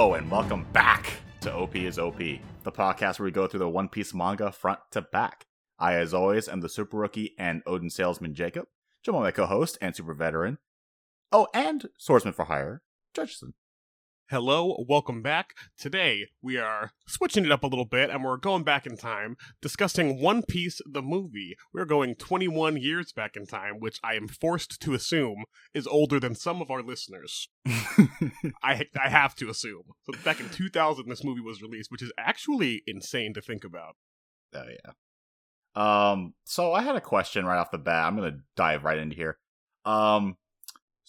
And welcome back to OP is OP, the podcast where we go through the One Piece manga front to back. I, as always, am the super rookie and Oden salesman Jacob, joined my co host and super veteran. Oh, and swordsman for hire, Judgeson. Hello, welcome back. Today we are switching it up a little bit and we're going back in time, discussing One Piece the movie. We're going 21 years back in time, which I am forced to assume is older than some of our listeners. I I have to assume. So back in 2000 this movie was released, which is actually insane to think about. Oh yeah. Um so I had a question right off the bat. I'm going to dive right into here. Um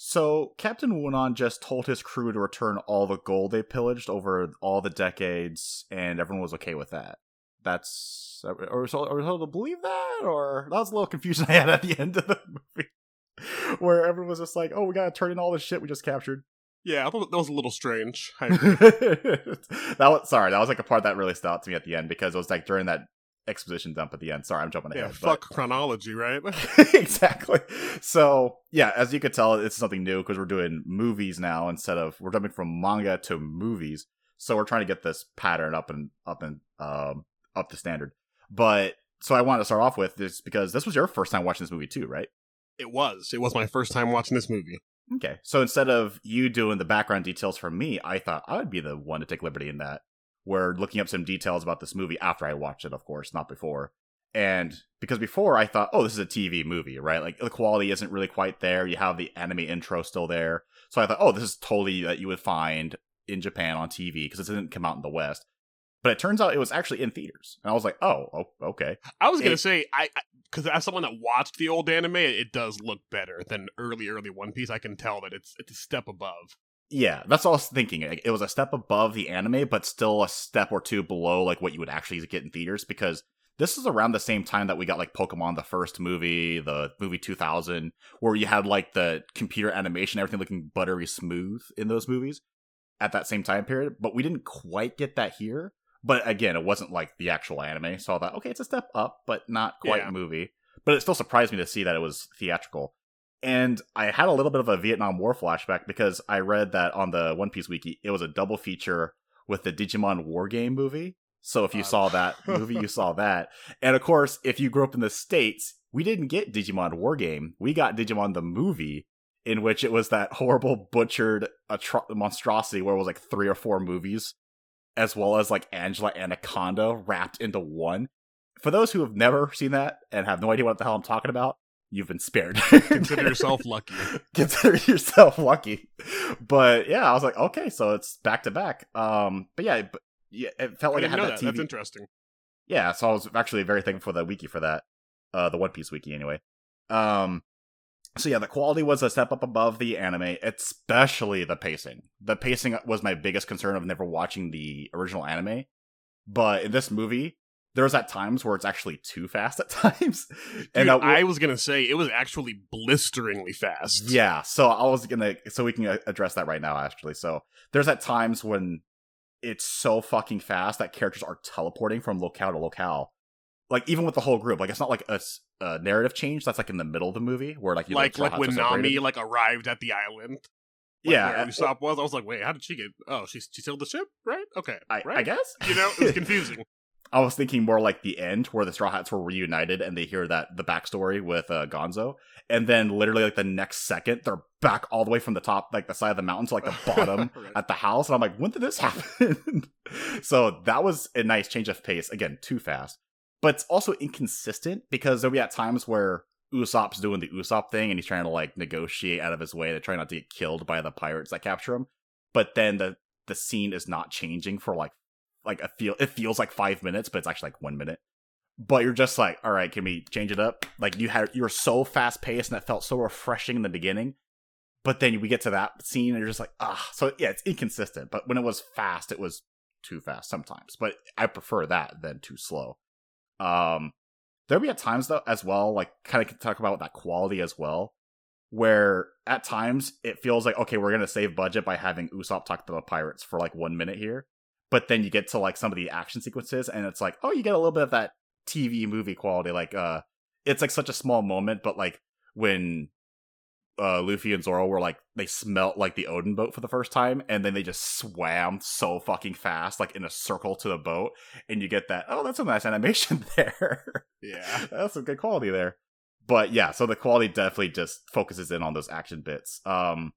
so Captain Wunan just told his crew to return all the gold they pillaged over all the decades, and everyone was okay with that. That's are we told to believe that, or that was a little confusion I had at the end of the movie, where everyone was just like, "Oh, we gotta turn in all the shit we just captured." Yeah, I thought that was a little strange. that was sorry, that was like a part that really stood out to me at the end because it was like during that exposition dump at the end. Sorry, I'm jumping ahead. Yeah, fuck but... chronology, right? exactly. So yeah, as you could tell, it's something new because we're doing movies now instead of we're jumping from manga to movies. So we're trying to get this pattern up and up and um, up to standard. But so I wanted to start off with this because this was your first time watching this movie too, right? It was. It was my first time watching this movie. Okay. So instead of you doing the background details for me, I thought I would be the one to take liberty in that were looking up some details about this movie after I watched it, of course, not before. And because before I thought, oh, this is a TV movie, right? Like the quality isn't really quite there. You have the anime intro still there. So I thought, oh, this is totally that you would find in Japan on TV because it didn't come out in the West. But it turns out it was actually in theaters. And I was like, oh, oh okay. I was going to say, I, because as someone that watched the old anime, it does look better than early, early One Piece. I can tell that it's it's a step above yeah, that's all I was thinking. It was a step above the anime, but still a step or two below like what you would actually get in theaters because this is around the same time that we got like Pokemon the first movie, the movie 2000, where you had like the computer animation, everything looking buttery smooth in those movies at that same time period. But we didn't quite get that here. But again, it wasn't like the actual anime, so I thought, okay, it's a step up, but not quite yeah. movie. But it still surprised me to see that it was theatrical. And I had a little bit of a Vietnam War flashback because I read that on the One Piece wiki, it was a double feature with the Digimon War Game movie. So if you saw that movie, you saw that. And of course, if you grew up in the States, we didn't get Digimon War Game. We got Digimon the movie, in which it was that horrible butchered atro- monstrosity where it was like three or four movies, as well as like Angela Anaconda wrapped into one. For those who have never seen that and have no idea what the hell I'm talking about, you've been spared. Consider yourself lucky. Consider yourself lucky. But yeah, I was like, okay, so it's back to back. Um, but yeah, but yeah, it felt like I, I had that, that TV. That's interesting. Yeah, so I was actually very thankful for the wiki for that. Uh, the One Piece wiki, anyway. Um, so yeah, the quality was a step up above the anime, especially the pacing. The pacing was my biggest concern of never watching the original anime. But in this movie, there's at times where it's actually too fast at times. Dude, and uh, I was gonna say it was actually blisteringly fast. Yeah, so I was gonna so we can uh, address that right now actually. So there's at times when it's so fucking fast that characters are teleporting from locale to locale. Like even with the whole group, like it's not like a, a narrative change that's like in the middle of the movie where like you like like, when Nami like arrived at the island. Like yeah, where Usopp was. I was like, wait, how did she get? Oh, she she sailed the ship, right? Okay, I, right. I guess you know it was confusing. I was thinking more like the end where the Straw Hats were reunited and they hear that the backstory with uh, Gonzo, and then literally like the next second they're back all the way from the top, like the side of the mountain to like the bottom right. at the house, and I'm like, when did this happen? so that was a nice change of pace. Again, too fast, but it's also inconsistent because there'll be at times where Usopp's doing the Usopp thing and he's trying to like negotiate out of his way to try not to get killed by the pirates that capture him, but then the the scene is not changing for like like a feel it feels like five minutes, but it's actually like one minute. But you're just like, all right, can we change it up? Like you had you were so fast paced and it felt so refreshing in the beginning. But then we get to that scene and you're just like, ah. So yeah, it's inconsistent. But when it was fast, it was too fast sometimes. But I prefer that than too slow. Um there'll be at times though as well, like kind of talk about that quality as well, where at times it feels like okay, we're gonna save budget by having Usopp talk to the pirates for like one minute here but then you get to like some of the action sequences and it's like oh you get a little bit of that tv movie quality like uh it's like such a small moment but like when uh, Luffy and Zoro were like they smelt like the oden boat for the first time, and then they just swam so fucking fast, like in a circle to the boat, and you get that. Oh, that's a nice animation there. Yeah, that's some good quality there. But yeah, so the quality definitely just focuses in on those action bits. Um,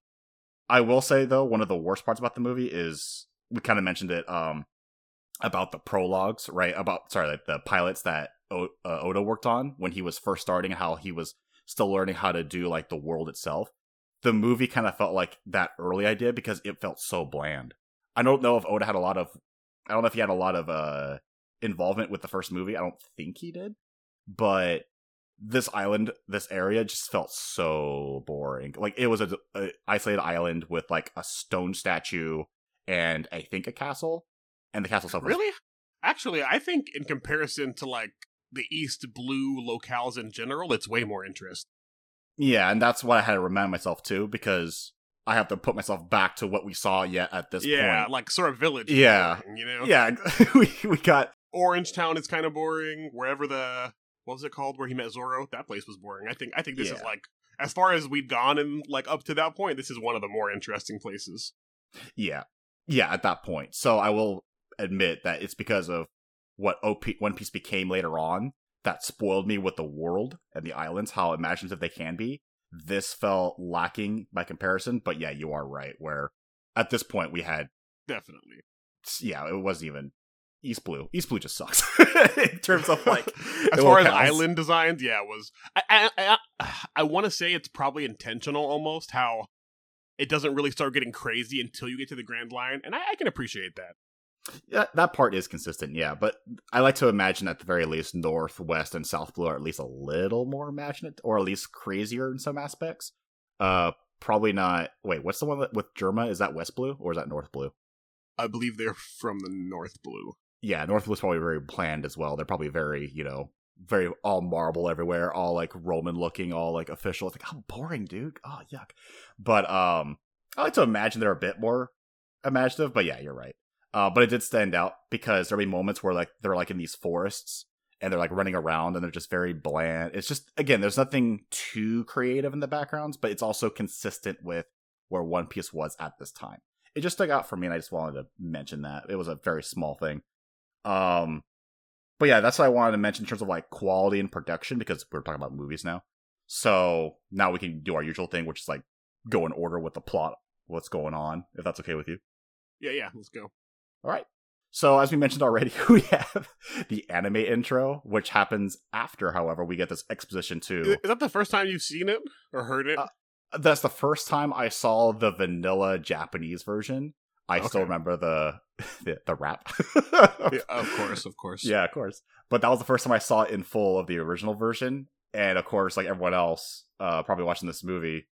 I will say though, one of the worst parts about the movie is we kind of mentioned it. Um, about the prologues, right? About sorry, like the pilots that o- uh, Oda worked on when he was first starting, how he was still learning how to do like the world itself. The movie kind of felt like that early idea because it felt so bland. I don't know if Oda had a lot of, I don't know if he had a lot of uh involvement with the first movie. I don't think he did, but this island, this area just felt so boring. Like it was a, a isolated island with like a stone statue and I think a castle, and the castle itself. Really? Actually, I think in comparison to like the East Blue locales in general, it's way more interest. Yeah, and that's what I had to remind myself too, because I have to put myself back to what we saw yet at this yeah, point. like sort of village. Yeah. boring, you know. Yeah, we we got Orange Town is kind of boring. Wherever the what was it called where he met Zoro, that place was boring. I think I think this is like as far as we'd gone and like up to that point, this is one of the more interesting places. yeah, yeah at that point. So I will admit that it's because of what OP One Piece became later on that spoiled me with the world and the islands, how imaginative they can be. This felt lacking by comparison, but yeah, you are right. Where at this point we had Definitely. yeah, it wasn't even East Blue. East Blue just sucks in terms of like as far as island designs, yeah, it was I I I, I want to say it's probably intentional almost how it doesn't really start getting crazy until you get to the Grand Line, and I, I can appreciate that. Yeah, that part is consistent, yeah. But I like to imagine at the very least North, West, and South Blue are at least a little more imaginative, or at least crazier in some aspects. Uh, probably not. Wait, what's the one that, with Germa? Is that West Blue or is that North Blue? I believe they're from the North Blue. Yeah, North Blue's probably very planned as well. They're probably very, you know, very all marble everywhere, all like Roman looking, all like official. It's like, how boring, dude. Oh, yuck. But um, I like to imagine they're a bit more imaginative. But yeah, you're right. Uh, but it did stand out because there'll be moments where like they're like in these forests and they're like running around and they're just very bland. It's just again, there's nothing too creative in the backgrounds, but it's also consistent with where One Piece was at this time. It just stuck out for me, and I just wanted to mention that it was a very small thing. Um, but yeah, that's what I wanted to mention in terms of like quality and production because we're talking about movies now. So now we can do our usual thing, which is like go in order with the plot, what's going on, if that's okay with you. Yeah, yeah, let's go. All right. So as we mentioned already, we have the anime intro, which happens after, however, we get this exposition to. is that the first time you've seen it or heard it? Uh, That's the first time I saw the vanilla Japanese version. I still remember the the, the rap. Yeah, of course, of course. Yeah, of course. But that was the first time I saw it in full of the original version, and of course, like everyone else, uh, probably watching this movie.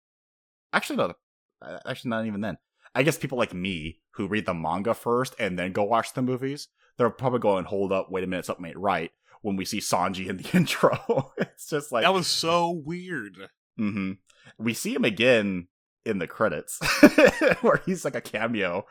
Actually, no, uh, actually not even then. I guess people like me who read the manga first and then go watch the movies, they're probably going, "Hold up, wait a minute, something ain't right." When we see Sanji in the intro, it's just like that was so weird. Mm-hmm. We see him again in the credits, where he's like a cameo,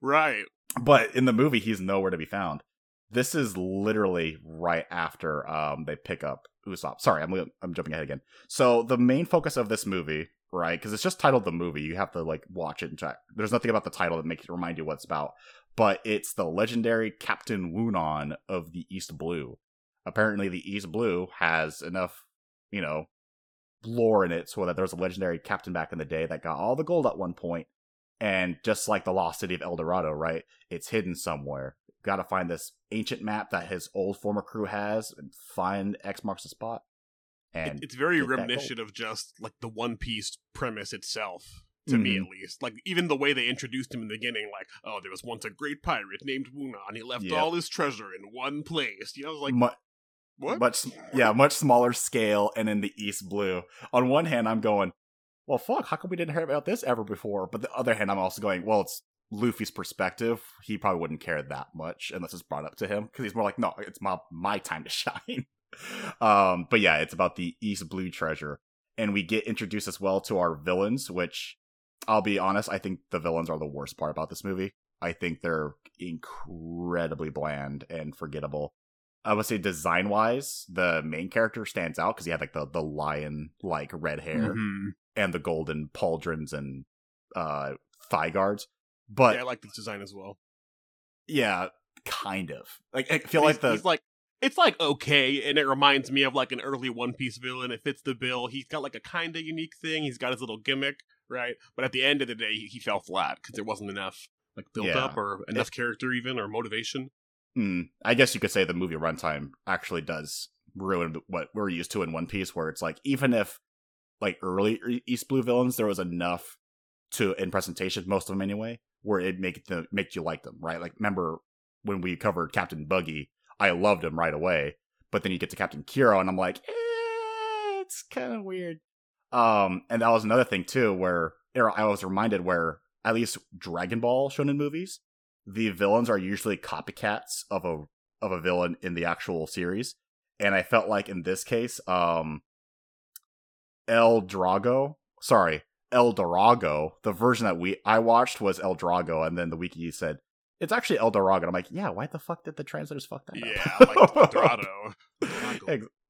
Right. but in the movie he's nowhere to be found. This is literally right after um they pick up usopp. Sorry i'm i'm jumping ahead again. So the main focus of this movie right because it's just titled the movie you have to like watch it and check. There's nothing about the title that makes it remind you what it's about but it's the legendary captain wunan of the east blue. Apparently the east blue has enough you know lore in it so that there's a legendary captain back in the day that got all the gold at one point and just like the lost city of El Dorado, right? It's hidden somewhere. Got to find this ancient map that his old former crew has and find X marks the spot. It- And it's very reminiscent of just like the One Piece premise itself. To me, Mhm. at least, like even the way they introduced him in the beginning, like, oh, there was once a great pirate named Wunan. He left Yep. all his treasure in one place. You know, like, mu- what? much, yeah, much smaller scale and in the East Blue. On one hand, I'm going, well, fuck, how come we didn't hear about this ever before? But the other hand, I'm also going, well, it's Luffy's perspective. He probably wouldn't care that much unless it's brought up to him because he's more like, no, it's my my time to shine. um, but yeah, it's about the East Blue treasure, and we get introduced as well to our villains, which I'll be honest, I think the villains are the worst part about this movie. I think they're incredibly bland and forgettable. I would say design wise, the main character stands out because he had like the the lion like red hair Mhm. and the golden pauldrons and uh thigh guards. But yeah, I like this design as well. yeah, kind of. Like I feel like the he's like it's like okay, and it reminds me of like an early One Piece villain. It fits the bill. He's got like a kind of unique thing. He's got his little gimmick, right? But at the end of the day, he, he fell flat because there wasn't enough like build Yeah. up or enough character even or motivation. Hmm, I guess you could say the movie runtime actually does ruin what we're used to in One Piece, where it's like even if like early East Blue villains, there was enough to in presentation, most of them anyway, where it make the make you like them, right? Like remember when we covered Captain Buggy, I loved him right away, but then you get to Captain Kuro, and I'm like, eh, it's kind of weird. Um, and that was another thing too, where or I was reminded where at least Dragon Ball shonen movies, the villains are usually copycats of a of a villain in the actual series, and I felt like in this case, um, El Drago, sorry, El Dorago, the version that we I watched was El Drago, and then the wiki said it's actually El Dorago. And I'm like, yeah, why the fuck did the translators fuck that Yeah, up? like Dorado.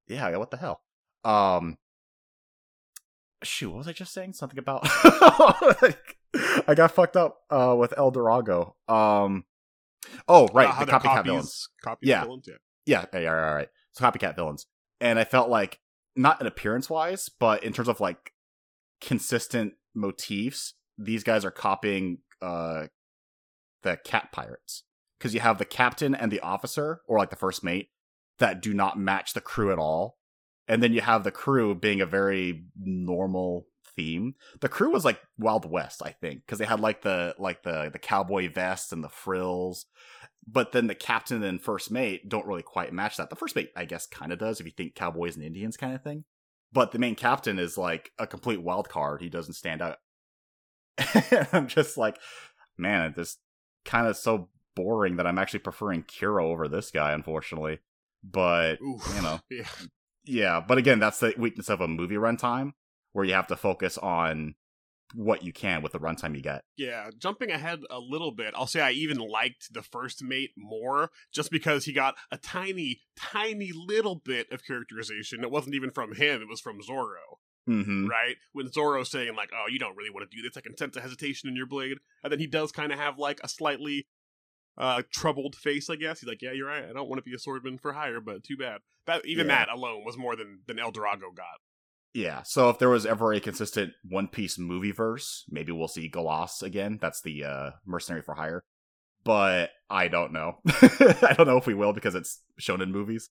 Yeah, what the hell? Um shoot, what was I just saying? Something about I got fucked up uh with El Dorago. Um Oh, right, Uh, the copycat copies, villains. Copies Yeah. villains, yeah. Yeah, yeah, yeah, right, right. So copycat villains. And I felt like not in appearance wise, but in terms of like consistent motifs, these guys are copying uh the cat pirates. Because you have the captain and the officer, or like the first mate, that do not match the crew at all. And then you have the crew being a very normal theme. The crew was like Wild West, I think, because they had like the like the the cowboy vests and the frills. But then the captain and first mate don't really quite match that. The first mate, I guess, kind of does if you think cowboys and Indians kind of thing. But the main captain is like a complete wild card. He doesn't stand out. I'm just like, man, just kind of so boring that I'm actually preferring Kuro over this guy, unfortunately. But Oof. you know, Yeah. yeah. But again, that's the weakness of a movie runtime, where you have to focus on what you can with the runtime you get. Yeah, jumping ahead a little bit, I'll say I even liked the first mate more just because he got a tiny, tiny little bit of characterization. It wasn't even from him, it was from Zoro, Mm-hmm. right? When Zoro's saying, like, oh, you don't really want to do this, I can sense a hesitation in your blade. And then he does kind of have, like, a slightly uh troubled face, I guess. He's like, yeah, you're right, I don't want to be a swordman for hire, but too bad. That Even Yeah. that alone was more than, than El Dorago got. Yeah. So if there was ever a consistent One Piece movie verse, maybe we'll see Galas again. That's the uh, mercenary for hire. But I don't know. I don't know if we will because it's shown in movies.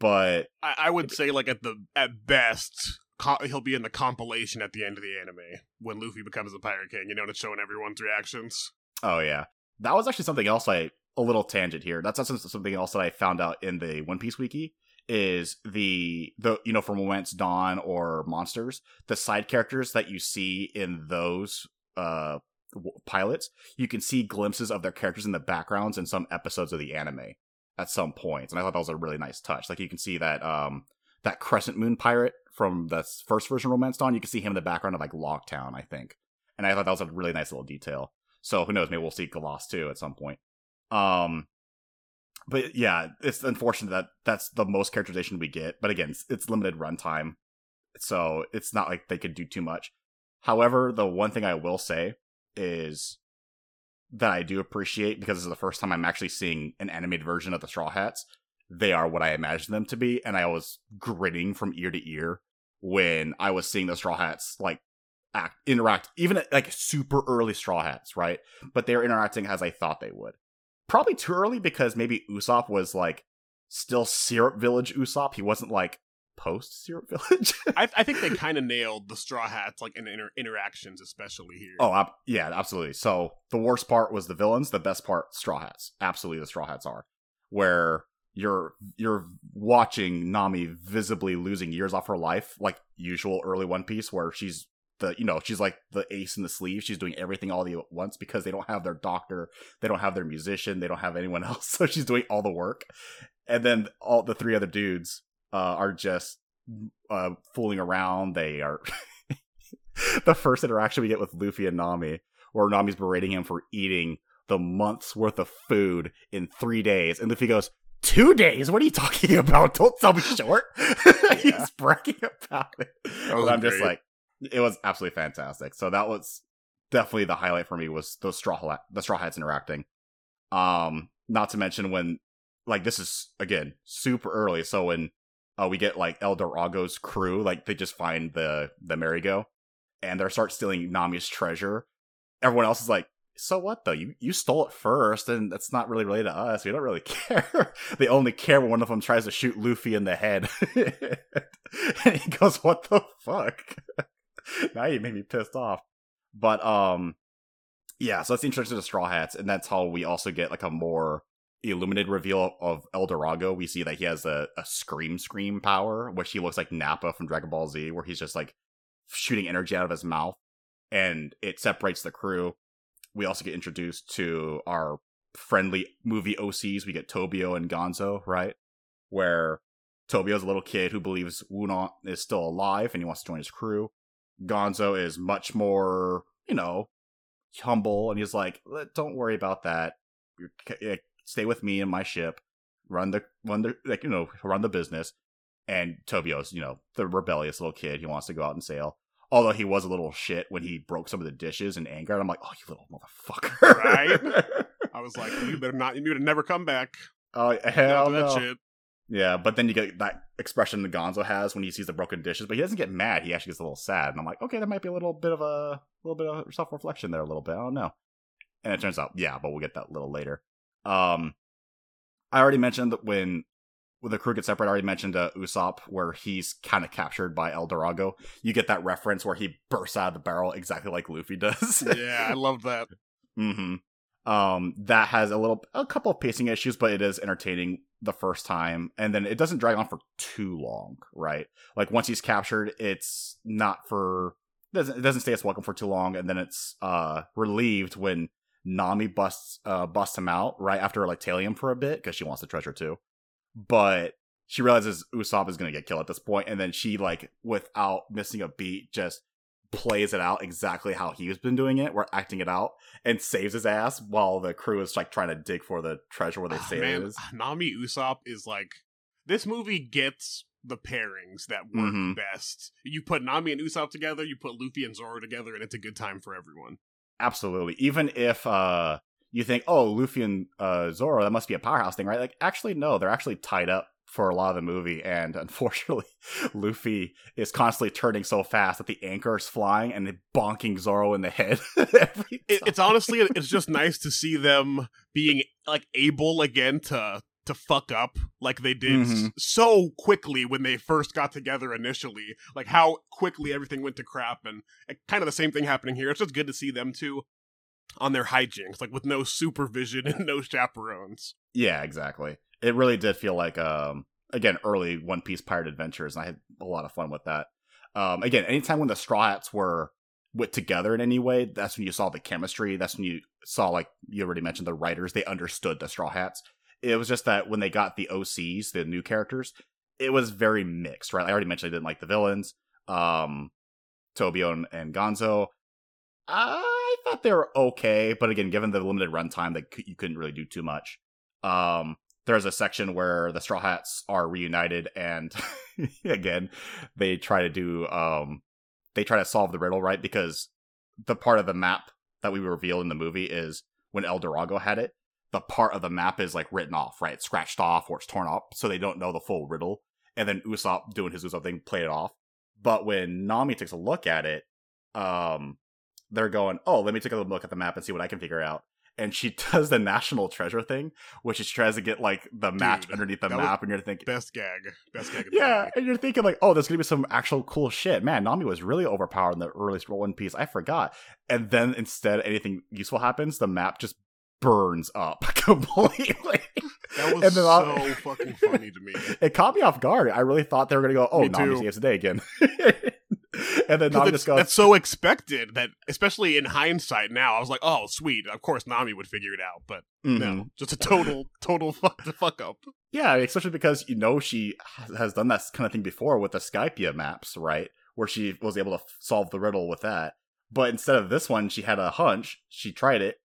But I, I would say like at the at best co- he'll be in the compilation at the end of the anime when Luffy becomes the Pirate King. You know, and it's showing everyone's reactions. oh yeah, that was actually something else. I a little tangent here. That's something else that I found out in the One Piece wiki is the the you know from Romance Dawn or Monsters the side characters that you see in those uh w- pilots you can see glimpses of their characters in the backgrounds in some episodes of the anime at some points and I thought that was a really nice touch. Like you can see that um that Crescent Moon pirate from the first version of Romance Dawn you can see him in the background of like Loguetown I think. And I thought that was a really nice little detail. So who knows maybe we'll see Galas too at some point. Um but yeah, it's unfortunate that that's the most characterization we get. But again, it's, it's limited runtime, so it's not like they could do too much. However, the one thing I will say is that I do appreciate because this is the first time I'm actually seeing an animated version of the Straw Hats. They are what I imagined them to be, and I was grinning from ear to ear when I was seeing the Straw Hats like act interact, even at, like super early Straw Hats, right? But they're interacting as I thought they would probably too early because maybe Usopp was like still Syrup Village Usopp. He wasn't like post Syrup Village. I, I think they kind of nailed the Straw Hats like in inter- interactions, especially here. oh, ab- yeah, absolutely. So the worst part was the villains. The best part, Straw Hats. Absolutely, the Straw Hats are where you're you're watching Nami visibly losing years off her life, like usual early One Piece, where she's the you know she's like the ace in the sleeve. She's doing everything all the at once because they don't have their doctor, they don't have their musician, they don't have anyone else, so she's doing all the work. And then all the three other dudes uh, are just uh, fooling around. They are the first interaction we get with Luffy and Nami, where Nami's berating him for eating the month's worth of food in three days, and Luffy goes, two days. What are you talking about? Don't tell me short. He's bragging about it. I'm just like, it was absolutely fantastic. So that was definitely the highlight for me was those straw the straw hats interacting. Um, not to mention when like this is again super early. So when uh, we get like El Dorago's crew, like they just find the the merry-go and they start stealing Nami's treasure. Everyone else is like, so what though? You you stole it first, and that's not really related to us. We don't really care. they only care when one of them tries to shoot Luffy in the head, and he goes, "What the fuck?" now you made me pissed off. But um, yeah. So that's the introduction to Straw Hats, and that's how we also get like a more illuminated reveal of El Dorago. We see that he has a, a scream scream power, which he looks like Nappa from Dragon Ball Z, where he's just like shooting energy out of his mouth, and it separates the crew we also get introduced to our friendly movie OCs. We get Tobio and Gonzo, right? Where Tobio's a little kid who believes Wunan is still alive and he wants to join his crew. Gonzo is much more, you know, humble and he's like, "Don't worry about that. You're, eh, stay with me and my ship. Run the run the like you know run the business." And Tobio's, you know, the rebellious little kid. He wants to go out and sail. Although he was a little shit when he broke some of the dishes in anger, and I'm like, oh, you little motherfucker! Right? I was like, you better not. You better never come back. Oh hell no! Yeah, but then you get that expression that Gonzo has when he sees the broken dishes, but he doesn't get mad. He actually gets a little sad, and I'm like, okay, there might be a little bit of a, little bit of self reflection there, a little bit. I don't know. And it turns out, yeah, but we'll get that a little later. Um, I already mentioned that when with the crew gets separated, I already mentioned uh, Usopp, where he's kind of captured by El Dorago. You get that reference where he bursts out of the barrel exactly like Luffy does. yeah, I love that. mm-hmm. Um, that has a little, a couple of pacing issues, but it is entertaining the first time, and then it doesn't drag on for too long, right? Like once he's captured, it's not for doesn't it doesn't stay as welcome for too long, and then it's uh relieved when Nami busts uh busts him out right after like tailing him for a bit because she wants the treasure too. But she realizes Usopp is to get killed at this point, and then she like without missing a beat just plays it out exactly how he's been doing it. We're acting it out and saves his ass while the crew is like trying to dig for the treasure where they oh, say man. it is. Nami Usopp is like this movie gets the pairings that work mm-hmm. best. You put Nami and Usopp together, you put Luffy and Zoro together, and it's a good time for everyone. Absolutely. Even if uh you think, oh, Luffy and uh, Zoro, that must be a powerhouse thing, right? Like, actually, no, they're actually tied up for a lot of the movie, and unfortunately, Luffy is constantly turning so fast that the anchor is flying and bonking Zoro in the head. it, it's honestly, it's just nice to see them being like able again to to fuck up like they did mm-hmm. so quickly when they first got together initially. Like how quickly everything went to crap, and kind of the same thing happening here. It's just good to see them two on their hijinks, like with no supervision and no chaperones. Yeah, exactly. It really did feel like um again early One Piece pirate adventures, and I had a lot of fun with that. Um, again, anytime when the Straw Hats were put together in any way, that's when you saw the chemistry. That's when you saw, like you already mentioned, the writers they understood the Straw Hats. It was just that when they got the OCs, the new characters, it was very mixed, right? I already mentioned I didn't like the villains, um, Tobio and, and Gonzo. I thought they were okay, but again, given the limited runtime, that you couldn't really do too much. Um, there's a section where the Straw Hats are reunited, and again, they try to do um, they try to solve the riddle right because the part of the map that we reveal in the movie is when El Dorado had it. The part of the map is like written off, right? Scratched off or it's torn up, so they don't know the full riddle. And then Usopp doing his Usopp thing played it off. But when Nami takes a look at it, um, they're going, oh, let me take a look at the map and see what I can figure out. And she does the national treasure thing, which is she tries to get like the match Dude, underneath the map, and you're thinking best gag, best gag. yeah, and you're thinking like, oh, there's gonna be some actual cool shit. Man, Nami was really overpowered in the earliest One Piece. I forgot. And then instead, anything useful happens, the map just burns up completely. That was so fucking funny to me. It caught me off guard. I really thought they were gonna go, "Oh, Nami saves the day again." and then Nami just goes. That's so expected that, especially in hindsight now, I was like, oh, sweet. Of course, Nami would figure it out, but mm-hmm. no, just a total, total fuck, the fuck up. Yeah, especially because you know she has done that kind of thing before with the Skypiea maps, right? Where she was able to solve the riddle with that. But instead of this one, she had a hunch. She tried it.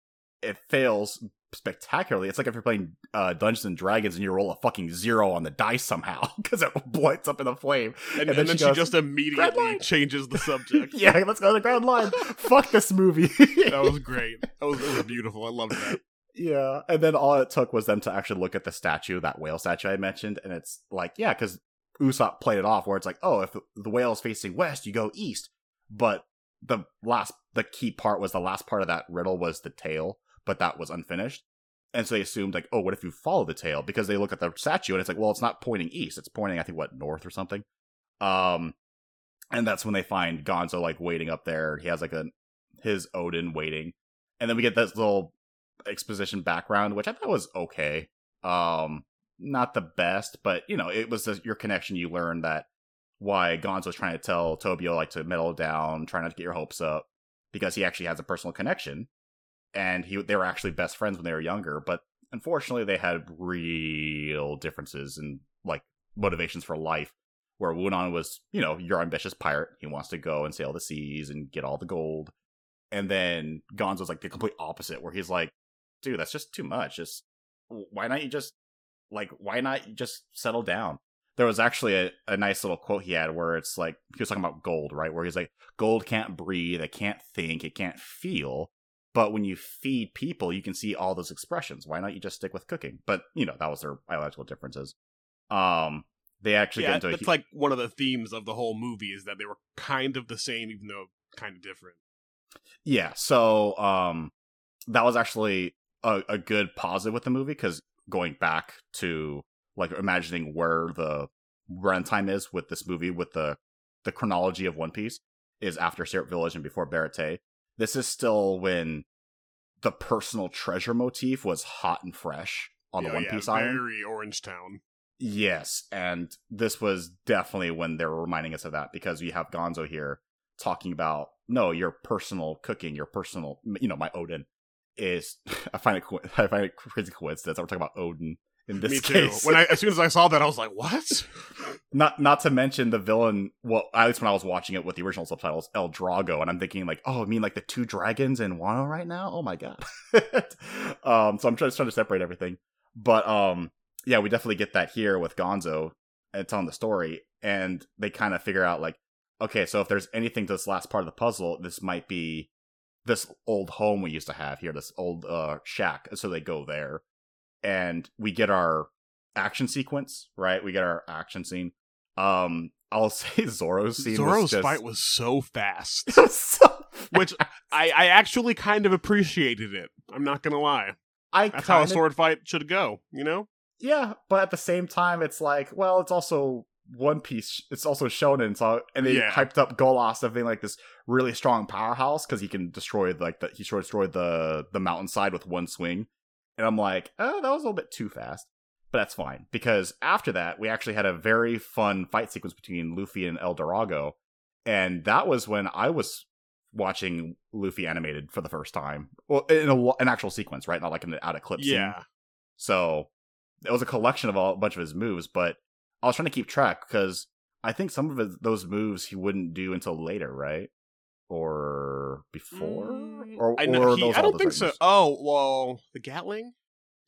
It fails spectacularly. It's like if you're playing uh, Dungeons and Dragons and you roll a fucking zero on the dice somehow because it lights up in a flame. And, and, then, then, she, goes, just immediately changes the subject. yeah, let's go to the Grand Line. Fuck this movie. that was great. That was, was beautiful. I loved that. Yeah, and then all it took was them to actually look at the statue, that whale statue I mentioned, and it's like, yeah, because Usopp played it off where it's like, oh, if the whale is facing west, you go east. But the last, the key part was the last part of that riddle was the tail, but that was unfinished. And so they assumed like, oh, what if you follow the tail? Because they look at the statue and it's like, well, it's not pointing east; it's pointing, I think, what north or something. Um, and that's when they find Gonzo like waiting up there. He has like a his Oden waiting, and then we get this little exposition background, which I thought was okay. Um, not the best, but you know, it was a, your connection. You learned that why Gonzo's trying to tell Tobio like to mellow down, try not to get your hopes up, because he actually has a personal connection, and he they were actually best friends when they were younger. But unfortunately, they had real differences in like motivations for life. Where Wunan was, you know, your ambitious pirate. He wants to go and sail the seas and get all the gold. And then Gonzo's like the complete opposite, where he's like, dude, that's just too much. Just why not you just like why not just settle down? There was actually a, a nice little quote he had where it's like he was talking about gold, right? Where he's like, gold can't breathe, it can't think, it can't feel. But when you feed people, you can see all those expressions. Why not you just stick with cooking? But you know, that was their biological differences. Um they actually yeah, get into it's like one of the themes of the whole movie is that they were kind of the same even though kind of different. Yeah, so um that was actually a, a good positive with the movie because going back to like imagining where the runtime is with this movie with the the chronology of One Piece is after Syrup Village and before Baratie. This is still when the personal treasure motif was hot and fresh on yeah, the One yeah, Piece very island. Very Orange Town. Yes, and this was definitely when they were reminding us of that because we have Gonzo here talking about no, your personal cooking, your personal, you know, my Oden is I find it I find it crazy coincidence that we're talking about Oden in this Me too. case. When I as soon as I saw that, I was like, "What?" not not to mention the villain. Well, at least when I was watching it with the original subtitles, El Drago, and I'm thinking like, "Oh, I mean like the two dragons in Wano right now? Oh my god!" um, so I'm just trying to separate everything, but um, yeah, we definitely get that here with Gonzo. And telling the story, and they kind of figure out like, okay, so if there's anything to this last part of the puzzle, this might be this old home we used to have here, this old uh, shack. So they go there, and we get our action sequence. Right, we get our action scene. Um, I'll say Zoro's scene. Zoro's was just... fight was so fast, so fast. which I, I actually kind of appreciated it. I'm not gonna lie. I That's kinda... how a sword fight should go. You know. Yeah, but at the same time, it's like, well, it's also one Piece. It's also shonen, so and they Yeah. hyped up Galas of being like this really strong powerhouse because he can destroy like the he destroyed the the mountainside with one swing. And I'm like, oh, that was a little bit too fast, but that's fine because after that we actually had a very fun fight sequence between Luffy and El Dorago, and that was when I was watching Luffy animated for the first time. Well, in a, an actual sequence, right? Not like an out of clip scene. Yeah. So it was a collection of all, a bunch of his moves, but I was trying to keep track because I think some of his, those moves he wouldn't do until later, right? Or before? Mm, or I, know, are he- those I don't think so. Oh well, the Gatling.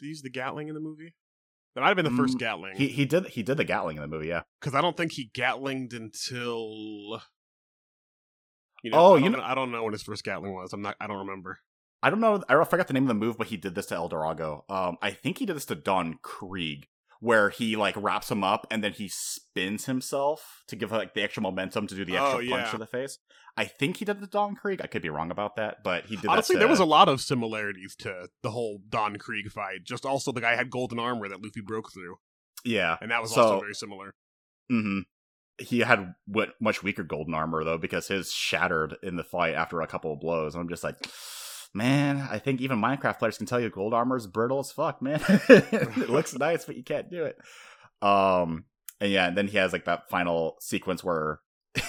Did he use the Gatling in the movie? That might have been the first Mm, Gatling. He he did he did the Gatling in the movie, yeah. because I don't think he Gatlinged until. You know, Oh, I you don't know- I don't know when his first Gatling was. I'm not. I don't remember. I don't know. I forgot the name of the move, but he did this to El Dorago. Um, I think he did this to Don Krieg, where he like wraps him up and then he spins himself to give like the extra momentum to do the extra Oh, punch yeah. to the face. I think he did the Don Krieg. I could be wrong about that, but he did. Honestly, that there was a lot of similarities to the whole Don Krieg fight. Just also the guy had golden armor that Luffy broke through, yeah. and that was So- also very similar. hmm He had w- much weaker golden armor though because his shattered in the fight after a couple of blows. And I'm just like, man, I think even Minecraft players can tell you gold armor is brittle as fuck, man. it looks nice, but you can't do it. Um, and yeah, and then he has like that final sequence where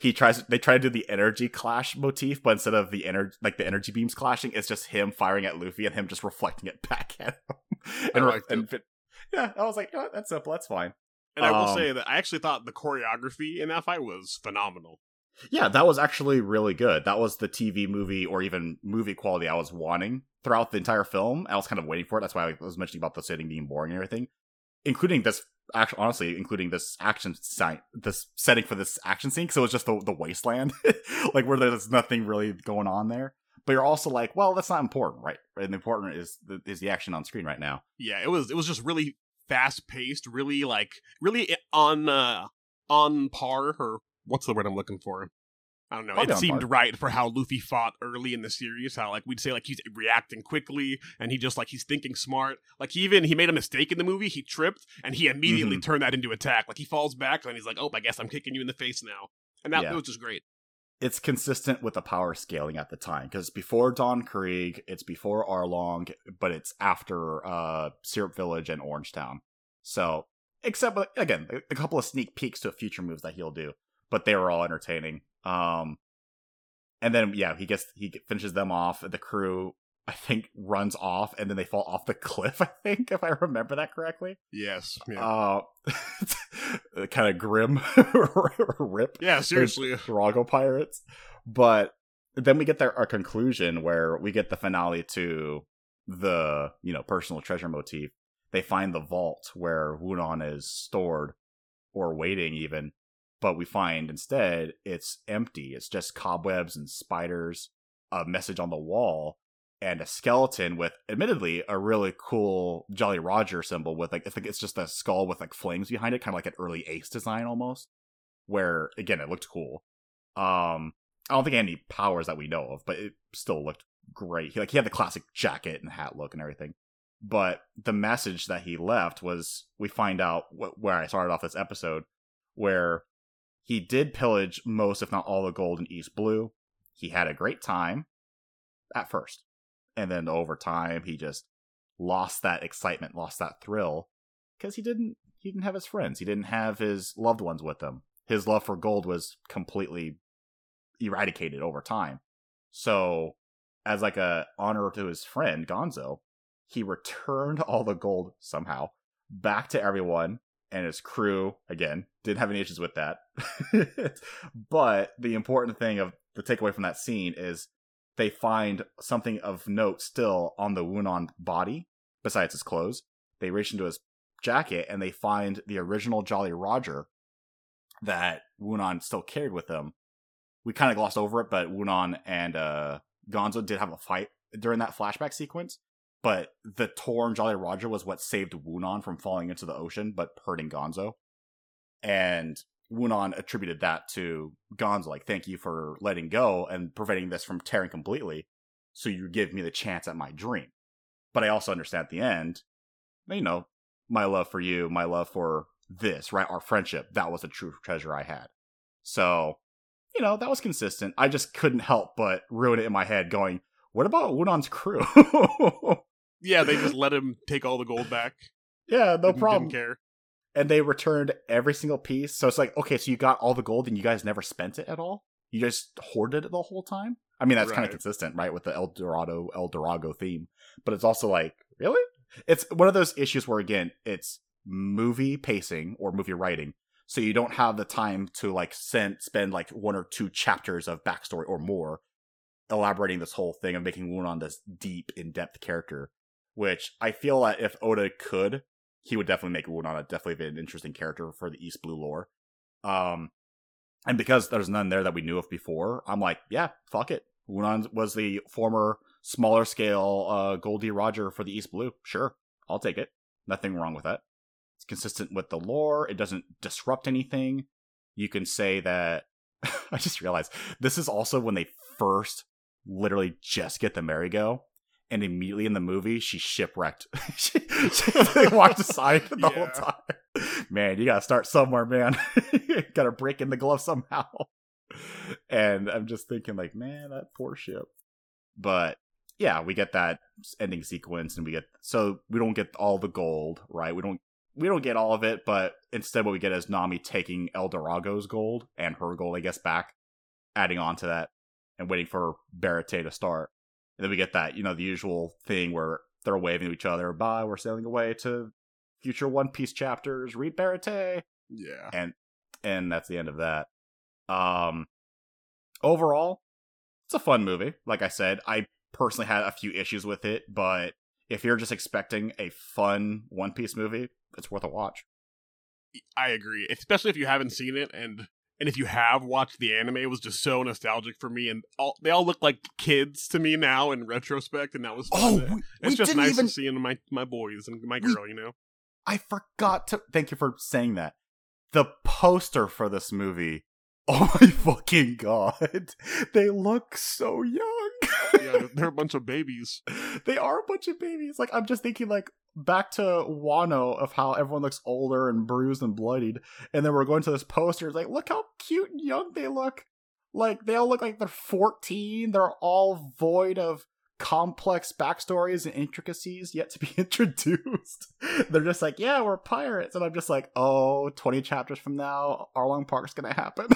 he tries. They try to do the energy clash motif, but instead of the energy, like the energy beams clashing, it's just him firing at Luffy and him just reflecting it back at him. and, I re- and fit- yeah, I was like, know that's simple. That's fine. And I will Um, say that I actually thought the choreography in that fight was phenomenal. Yeah, that was actually really good. That was the TV movie or even movie quality I was wanting throughout the entire film. I was kind of waiting for it. That's why I was mentioning about the setting being boring and everything, including this. Actually, honestly, including this action scene, this setting for this action scene, because it was just the, the wasteland, like where there's nothing really going on there. But you're also like, well, that's not important, right? And the important is the, is the action on screen right now. Yeah, it was it was just really fast paced, really like really on uh on par or what's the word I'm looking for? I don't know. Probably it seemed par. right for how Luffy fought early in the series. How like we'd say like he's reacting quickly and he just like he's thinking smart. Like he even he made a mistake in the movie. He tripped and he immediately Mhm. turned that into attack. Like he falls back and he's like, oh, I guess I'm kicking you in the face now. And that Yeah. was just great. It's consistent with the power scaling at the time because before Don Krieg, it's before Arlong, but it's after uh, Syrup Village and Orangetown. So, except again, a, a couple of sneak peeks to future moves that he'll do, but they were all entertaining. Um, and then yeah, he gets he finishes them off. The crew, I think, runs off, and then they fall off the cliff. I think, if I remember that correctly. Yes. Yeah. Uh, kind of grim rip. yeah. Seriously. Drago pirates. But then we get there our conclusion where we get the finale to the you know personal treasure motif. They find the vault where Wunan is stored or waiting even, but we find instead it's empty. It's just cobwebs and spiders, a message on the wall, and a skeleton with admittedly a really cool Jolly Roger symbol with like I think it's just a skull with like flames behind it, kind of like an early Ace design almost. Where again it looked cool. Um I don't think any powers that we know of, but it still looked great. He like he had the classic jacket and hat look and everything. But the message that he left was we find out wh- where I started off this episode, where he did pillage most, if not all, the gold in East Blue. He had a great time at first, and then over time he just lost that excitement, lost that thrill, because he didn't he didn't have his friends, he didn't have his loved ones with him. His love for gold was completely eradicated over time. So, as like a honor to his friend Gonzo, he returned all the gold somehow back to everyone and his crew. Again, didn't have any issues with that. but the important thing of the takeaway from that scene is they find something of note still on the Wunan body besides his clothes. They reach into his jacket and they find the original Jolly Roger that Wunan still carried with him. We kind of glossed over it, but Wunan and uh, Gonzo did have a fight during that flashback sequence. But the torn Jolly Roger was what saved Wunan from falling into the ocean, but hurting Gonzo. And Wunan attributed that to Gonzo, like, thank you for letting go and preventing this from tearing completely, so you give me the chance at my dream. But I also understand at the end, you know, my love for you, my love for this, right? Our friendship, that was the true treasure I had. So, you know, that was consistent. I just couldn't help but ruin it in my head going, what about Wunan's crew? Yeah. They just let him take all the gold back. yeah, no Didn't- problem. Didn't care. And they returned every single piece. So it's like, okay, so you got all the gold and you guys never spent it at all? You just hoarded it the whole time? I mean, that's kind of consistent, right, with the El Dorado, El Dorado theme. But it's also like, really? It's one of those issues where, again, it's movie pacing or movie writing. So you don't have the time to like send, spend like one or two chapters of backstory or more elaborating this whole thing of making Wunan this deep, in depth character. Which I feel that if Oda could, he would definitely make Wunan a definitely an interesting character for the East Blue lore. Um, and because there's none there that we knew of before, I'm like, yeah, fuck it. Wunan was the former smaller scale uh, Gol D. Roger for the East Blue. Sure, I'll take it. Nothing wrong with that. It's consistent with the lore. It doesn't disrupt anything. You can say that. I just realized this is also when they first literally just get the merry-go and immediately in the movie she shipwrecked. she, she walked aside the whole time. Man, you gotta start somewhere, man. gotta break in the glove somehow. And I'm just thinking, like, man, that poor ship. But yeah, we get that ending sequence, and we get so we don't get all the gold, right? We don't we don't get all of it, but instead, what we get is Nami taking El Dorago's gold and her gold, I guess, back, adding on to that, and waiting for Baratie to start. And then we get that, you know, the usual thing where they're waving to each other, bye, we're sailing away to future One Piece chapters, read Baratie. Yeah. And and that's the end of that. Um overall, it's a fun movie. Like I said, I personally had a few issues with it, but if you're just expecting a fun One Piece movie, it's worth a watch. I agree, especially if you haven't seen it, and and if you have watched the anime, it was just so nostalgic for me, and all they all look like kids to me now in retrospect, and that was Oh, we, it's we just didn't nice even. to see my my boys and my We- girl, you know. I forgot to. Thank you for saying that. The poster for this movie. Oh my fucking god! They look so young. Yeah, they're a bunch of babies. they are a bunch of babies. Like I'm just thinking, like back to Wano of how everyone looks older and bruised and bloodied, and then we're going to this poster. It's like, look how cute and young they look. Like they all look like they're 14. They're all void of complex backstories and intricacies yet to be introduced. They're just like, yeah, we're pirates, and I'm just like, oh, 20 chapters from now, Arlong Park's gonna happen.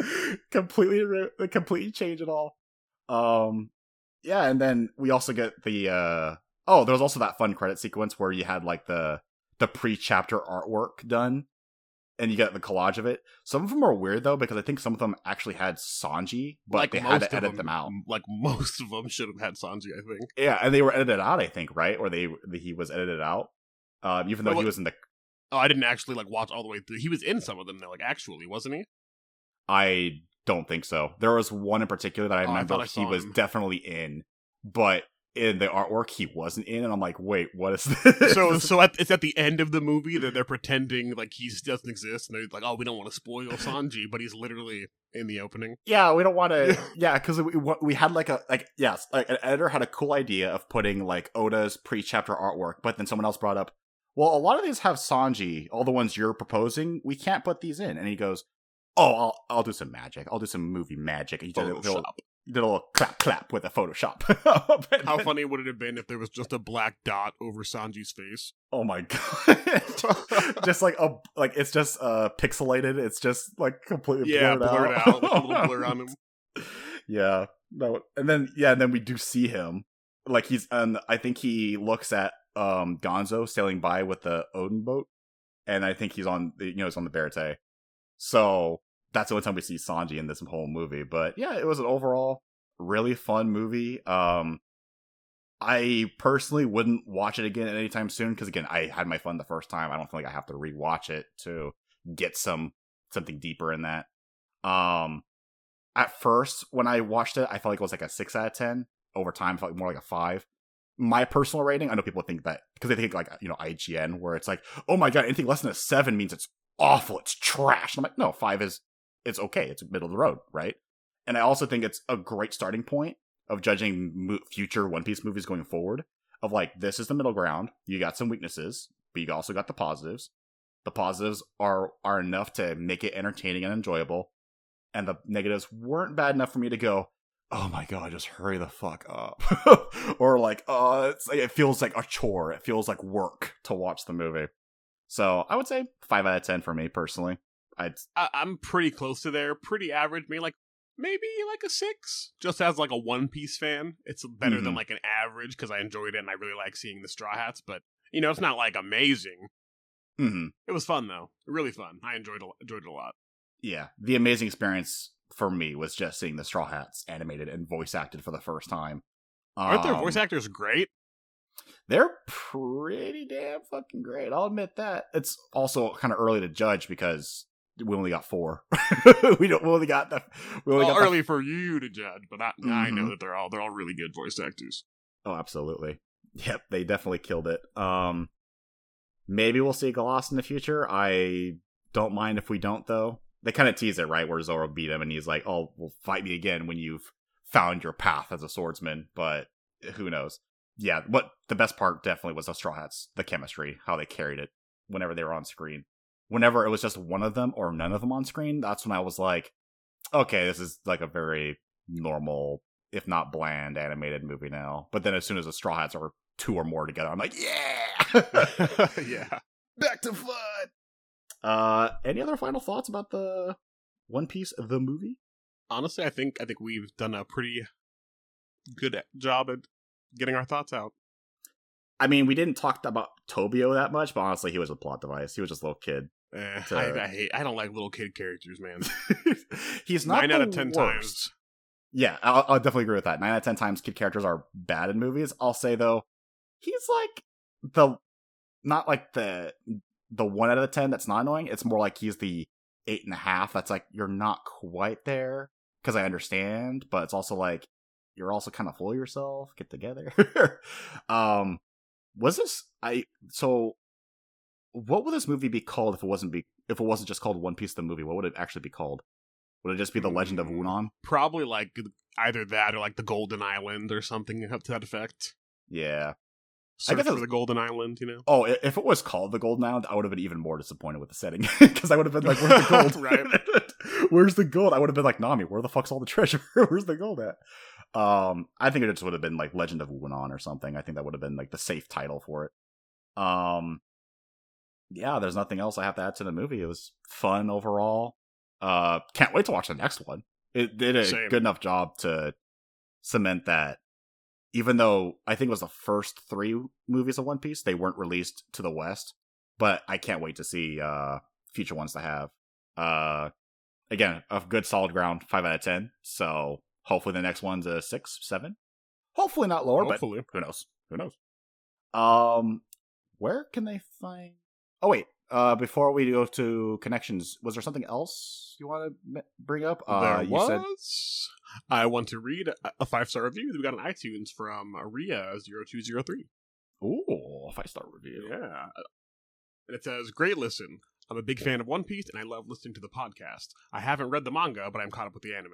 completely, completely change it all. Um, yeah, and then we also get the uh oh, there was also that fun credit sequence where you had like the the pre-chapter artwork done, and you get the collage of it. Some of them are weird though because I think some of them actually had Sanji, but like they had to edit them, out. Like most of them should have had Sanji, I think. Yeah, and they were edited out, I think, right? Or they he was edited out, um, even though Well, he was in the. Oh, I didn't actually like watch all the way through. He was in some of them though, like actually, wasn't he? I don't think so. There was one in particular that I Oh, remember thought I he was him. definitely in, but in the artwork he wasn't in, and I'm like, wait, what is this? So, so at, it's at the end of the movie that they're pretending like he doesn't exist, and they're like, "Oh, we don't want to spoil Sanji," but he's literally in the opening. yeah, we don't want to. yeah, because we we had like a like yes, like an editor had a cool idea of putting like Oda's pre-chapter artwork, but then someone else brought up, well, a lot of these have Sanji. All the ones you're proposing, we can't put these in, and he goes. Oh, I'll I'll do some magic. I'll do some movie magic. And he Photoshop. Did a little clap clap with a Photoshop. How then- funny would it have been if there was just a black dot over Sanji's face? Oh my god! just like a like it's just uh pixelated. It's just like completely Yeah, blurred, blurred out. out, like a little blur on him. Yeah, no, and then yeah, and then we do see him like he's and I think he looks at um Gonzo sailing by with the Oden boat, and I think he's on the you know he's on the Baratie. So that's the only time we see Sanji in this whole movie. But yeah, it was an overall really fun movie. Um, I personally wouldn't watch it again anytime soon because again, I had my fun the first time. I don't feel like I have to rewatch it to get some something deeper in that. Um, at first when I watched it, I felt like it was like a six out of ten. Over time, I felt like more like a five. My personal rating, I know people think that because they think like you know IGN, where it's like, oh my god, anything less than a seven means it's awful, it's trash. And I'm like, no, five is it's okay, it's middle of the road, right? And I also think it's a great starting point of judging mo- future One Piece movies going forward. Of like, this is the middle ground. You got some weaknesses, but you also got the positives. The positives are are enough to make it entertaining and enjoyable, and the negatives weren't bad enough for me to go, "Oh my god, just hurry the fuck up," or like, "Uh, it's, it feels like a chore. It feels like work to watch the movie." So I would say five out of ten for me personally. I'd I, I'm pretty close to there. Pretty average, maybe like maybe like a six. Just as like a One Piece fan, it's better than Mhm. like an average because I enjoyed it and I really like seeing the Straw Hats. But you know, it's not like amazing. mhm. It was fun though, really fun. I enjoyed it, enjoyed it a lot. yeah, the amazing experience for me was just seeing the Straw Hats animated and voice acted for the first time. Aren't their Um, voice actors great? They're pretty damn fucking great. I'll admit that. It's also kind of early to judge because we only got four. we don't. We only got the. We only Well, got the- early for you to judge, but I, I know Mhm. that they're all they're all really good voice actors. oh, absolutely. Yep, they definitely killed it. Um, maybe we'll see Galas in the future. I don't mind if we don't, though. They kind of tease it, right? Where Zoro beat him, and he's like, "Oh, well, fight me again when you've found your path as a swordsman." But who knows? Yeah, what the best part definitely was the Straw Hats, the chemistry, how they carried it whenever they were on screen. Whenever it was just one of them or none of them on screen, that's when I was like, "Okay, this is like a very normal, if not bland, animated movie now." But then as soon as the Straw Hats are two or more together, I'm like, "Yeah, yeah. back to fun." Uh, any other final thoughts about the One Piece the movie? Honestly, I think I think we've done a pretty good job at getting our thoughts out. I mean, we didn't talk about Tobio that much, but honestly, he was a plot device. He was just a little kid. Eh, To- I, I hate. I don't like little kid characters, man. He's not Nine out of ten worst. times. Yeah, I'll, I'll definitely agree with that. Nine out of ten times, kid characters are bad in movies. I'll say though, he's like the not like the the one out of the ten that's not annoying. It's more like he's the eight and a half. That's like you're not quite there because I understand, but it's also like you're also kind of full of yourself. Get together. um, was this I so? What would this movie be called if it wasn't be if it wasn't just called One Piece the movie? What would it actually be called? Would it just be the Legend of Mm. Wunan? Probably like either that or like the Golden Island or something up to that effect. Yeah. Search guess it was- the Golden Island, you know. Oh, if it was called the Golden Island, I would have been even more disappointed with the setting because I would have been like, "Where's the gold? Right. Where's the gold?" I would have been like, "Nami, where the fuck's all the treasure? Where's the gold at?" Um, I think it just would have been like Legend of Wunan or something. I think that would have been like the safe title for it. Um, yeah, there's nothing else I have to add to the movie. It was fun overall. Uh, can't wait to watch the next one. It did a Same. good enough job to cement that even though I think it was the first three movies of One Piece, they weren't released to the West. But I can't wait to see uh future ones to have. Uh again, a good solid ground, five out of ten. So hopefully the next one's a six, seven. Hopefully not lower, Hopefully. but who knows? Who knows? Um where can they find Oh wait, uh before we go to connections, was there something else you want to bring up? Uh there you was. said I want to read a- a five star review that we got on iTunes from Ria0203. Ooh, five star review. Yeah. And it says, Great listen. I'm a big fan of One Piece and I love listening to the podcast. I haven't read the manga, but I'm caught up with the anime.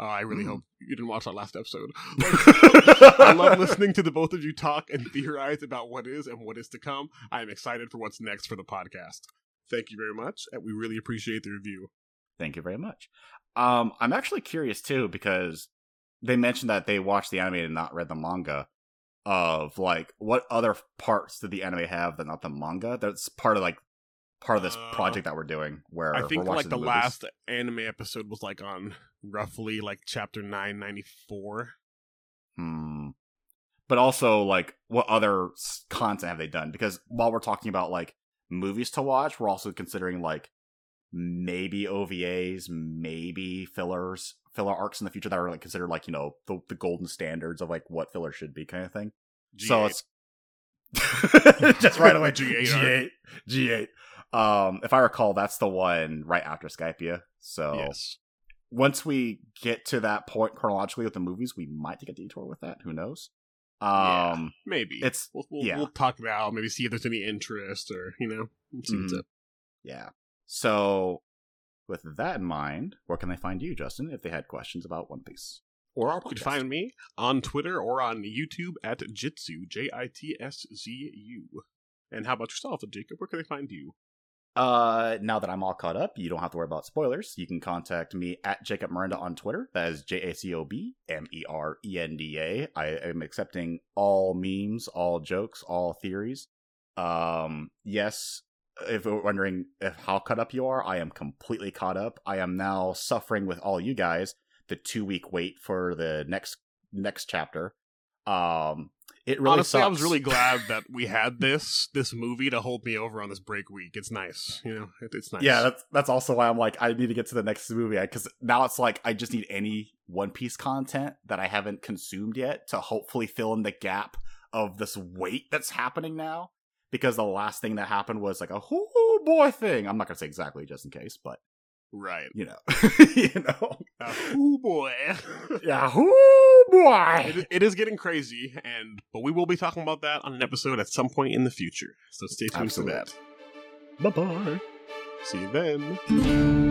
Uh, I really Hmm. hope you didn't watch our last episode. I love listening to the both of you talk and theorize about what is and what is to come. I am excited for what's next for the podcast. Thank you very much, and we really appreciate the review. Thank you very much. Um, I'm actually curious too because they mentioned that they watched the anime and not read the manga. Of like, what other parts did the anime have that not the manga? That's part of like part of this Uh, project that we're doing. Where I think we're like watching the last anime episode was like on roughly like chapter 994. Hmm. But also, like, what other content have they done? Because while we're talking about like movies to watch, we're also considering like maybe OVAs, maybe fillers, filler arcs in the future that are like considered like you know the, the golden standards of like what filler should be, kind of thing. So G8. it's just right away G8 G8, G8. Um, if I recall, that's the one right after Skypiea. So yes. once we get to that point chronologically with the movies, we might take a detour with that. Who knows? Yeah. Um, Maybe it's we'll we'll, yeah. we'll talk about maybe see if there's any interest or you know see what's Mhm. up. yeah. So with that in mind, where can they find you, Justin, if they had questions about One Piece or our You can find me on Twitter or on YouTube at Jitsu J I T S Z U. And how about yourself, Jacob? Where can they find you? Uh, now that I'm all caught up, you don't have to worry about spoilers. You can contact me at Jacob Merenda on Twitter. That is J A C O B M E R E N D A. I am accepting all memes, all jokes, all theories. Um, yes, if you're wondering if how caught up you are, I am completely caught up. I am now suffering with all you guys the two week wait for the next next chapter. Um, it really Honestly, I was really glad that we had this this movie to hold me over on this break week. It's nice, you know. It, it's nice. Yeah, that's that's also why I'm like I need to get to the next movie because now it's like I just need any One Piece content that I haven't consumed yet to hopefully fill in the gap of this wait that's happening now. Because the last thing that happened was like a oh boy thing. I'm not gonna say exactly just in case, but right. you know, you know, oh boy. yeah, oh boy. It, it is getting crazy, and but we will be talking about that on an episode at some point in the future. So stay tuned Absolutely. for that. Bye bye. See you then.